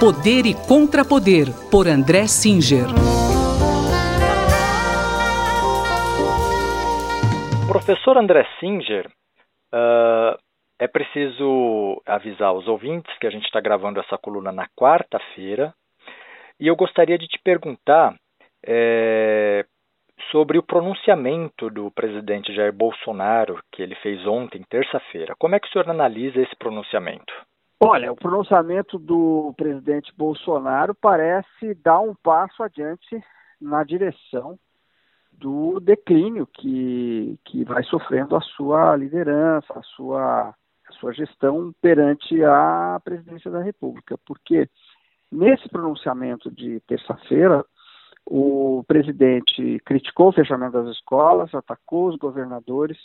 Poder e Contrapoder, por André Singer. Professor André Singer, uh, é preciso avisar os ouvintes que a gente está gravando essa coluna na quarta-feira e eu gostaria de te perguntar é, sobre o pronunciamento do presidente Jair Bolsonaro que ele fez ontem, terça-feira. Como é que o senhor analisa esse pronunciamento? Olha, o pronunciamento do presidente Bolsonaro parece dar um passo adiante na direção do declínio que, que vai sofrendo a sua liderança, a sua, a sua gestão perante a presidência da República. Porque nesse pronunciamento de terça-feira, o presidente criticou o fechamento das escolas, atacou os governadores,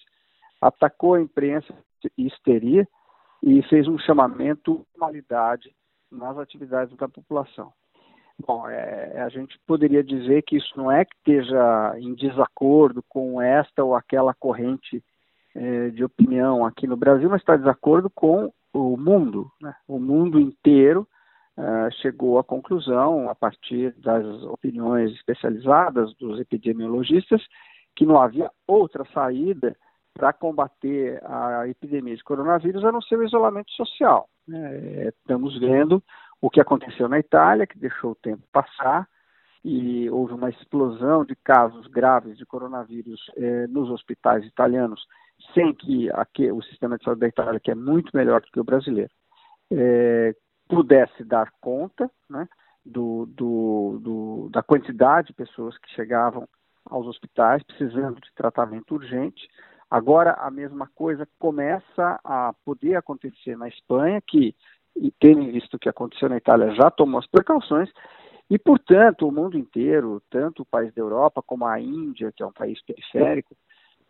atacou a imprensa e histeria, e fez um chamamento de qualidade nas atividades da população. Bom, é, a gente poderia dizer que isso não é que esteja em desacordo com esta ou aquela corrente é, de opinião aqui no Brasil, mas está em desacordo com o mundo. Né? O mundo inteiro é, chegou à conclusão, a partir das opiniões especializadas dos epidemiologistas, que não havia outra saída para combater a epidemia de coronavírus a não ser o isolamento social. É, estamos vendo o que aconteceu na Itália, que deixou o tempo passar, e houve uma explosão de casos graves de coronavírus é, nos hospitais italianos, sem que aqui, o sistema de saúde da Itália, que é muito melhor do que o brasileiro, é, pudesse dar conta né, do, do, do, da quantidade de pessoas que chegavam aos hospitais precisando de tratamento urgente. Agora, a mesma coisa começa a poder acontecer na Espanha, que, tendo visto o que aconteceu na Itália, já tomou as precauções, e, portanto, o mundo inteiro, tanto o país da Europa como a Índia, que é um país periférico,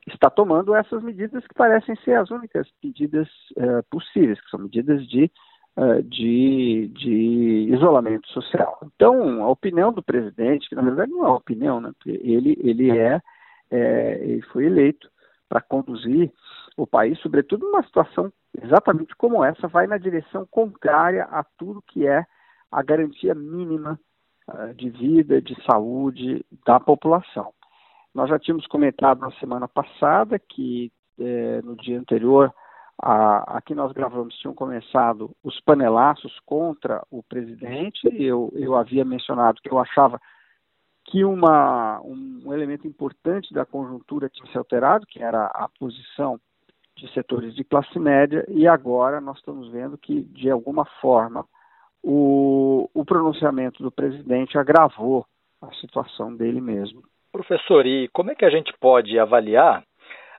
está tomando essas medidas que parecem ser as únicas medidas uh, possíveis, que são medidas de, uh, de, de, isolamento social. Então, a opinião do presidente, que na verdade não é opinião, né? ele, ele é, é ele foi eleito para conduzir o país, sobretudo numa situação exatamente como essa, vai na direção contrária a tudo que é a garantia mínima uh, de vida, de saúde da população. Nós já tínhamos comentado na semana passada que eh, no dia anterior a, a que nós gravamos tinham começado os panelaços contra o presidente. Eu, eu havia mencionado que eu achava que uma, um elemento importante da conjuntura tinha se alterado, que era a posição de setores de classe média, e agora nós estamos vendo que, de alguma forma, o, o pronunciamento do presidente agravou a situação dele mesmo. Professor, e como é que a gente pode avaliar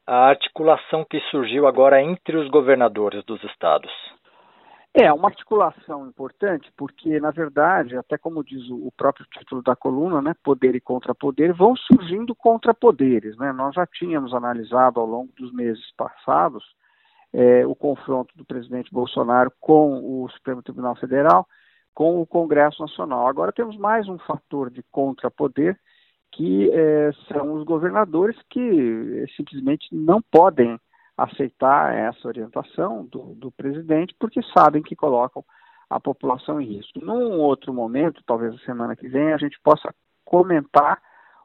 a articulação que surgiu agora entre os governadores dos estados? É uma articulação importante, porque, na verdade, até como diz o próprio título da coluna, né, poder e contrapoder, vão surgindo contrapoderes. Né? Nós já tínhamos analisado ao longo dos meses passados é, o confronto do presidente Bolsonaro com o Supremo Tribunal Federal, com o Congresso Nacional. Agora temos mais um fator de contrapoder, que é, são os governadores que simplesmente não podem aceitar essa orientação do, do presidente, porque sabem que colocam a população em risco. Num outro momento, talvez a semana que vem, a gente possa comentar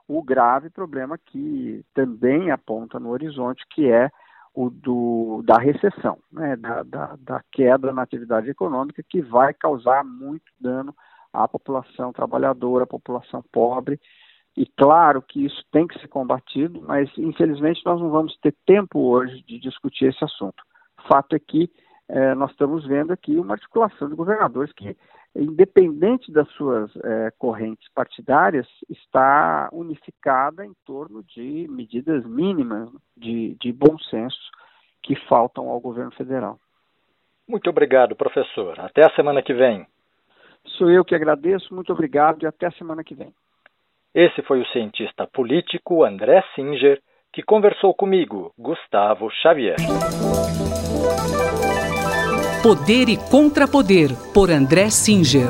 o grave problema que também aponta no horizonte, que é o do, da recessão, né, da, da, da queda na atividade econômica, que vai causar muito dano à população trabalhadora, à população pobre, e claro que isso tem que ser combatido, mas infelizmente nós não vamos ter tempo hoje de discutir esse assunto. O fato é que eh, nós estamos vendo aqui uma articulação de governadores que, independente das suas eh, correntes partidárias, está unificada em torno de medidas mínimas de, de bom senso que faltam ao governo federal. Muito obrigado, professor. Até a semana que vem. Sou eu que agradeço. Muito obrigado e até a semana que vem. Esse foi o cientista político André Singer que conversou comigo, Gustavo Xavier. Poder e Contrapoder, por André Singer.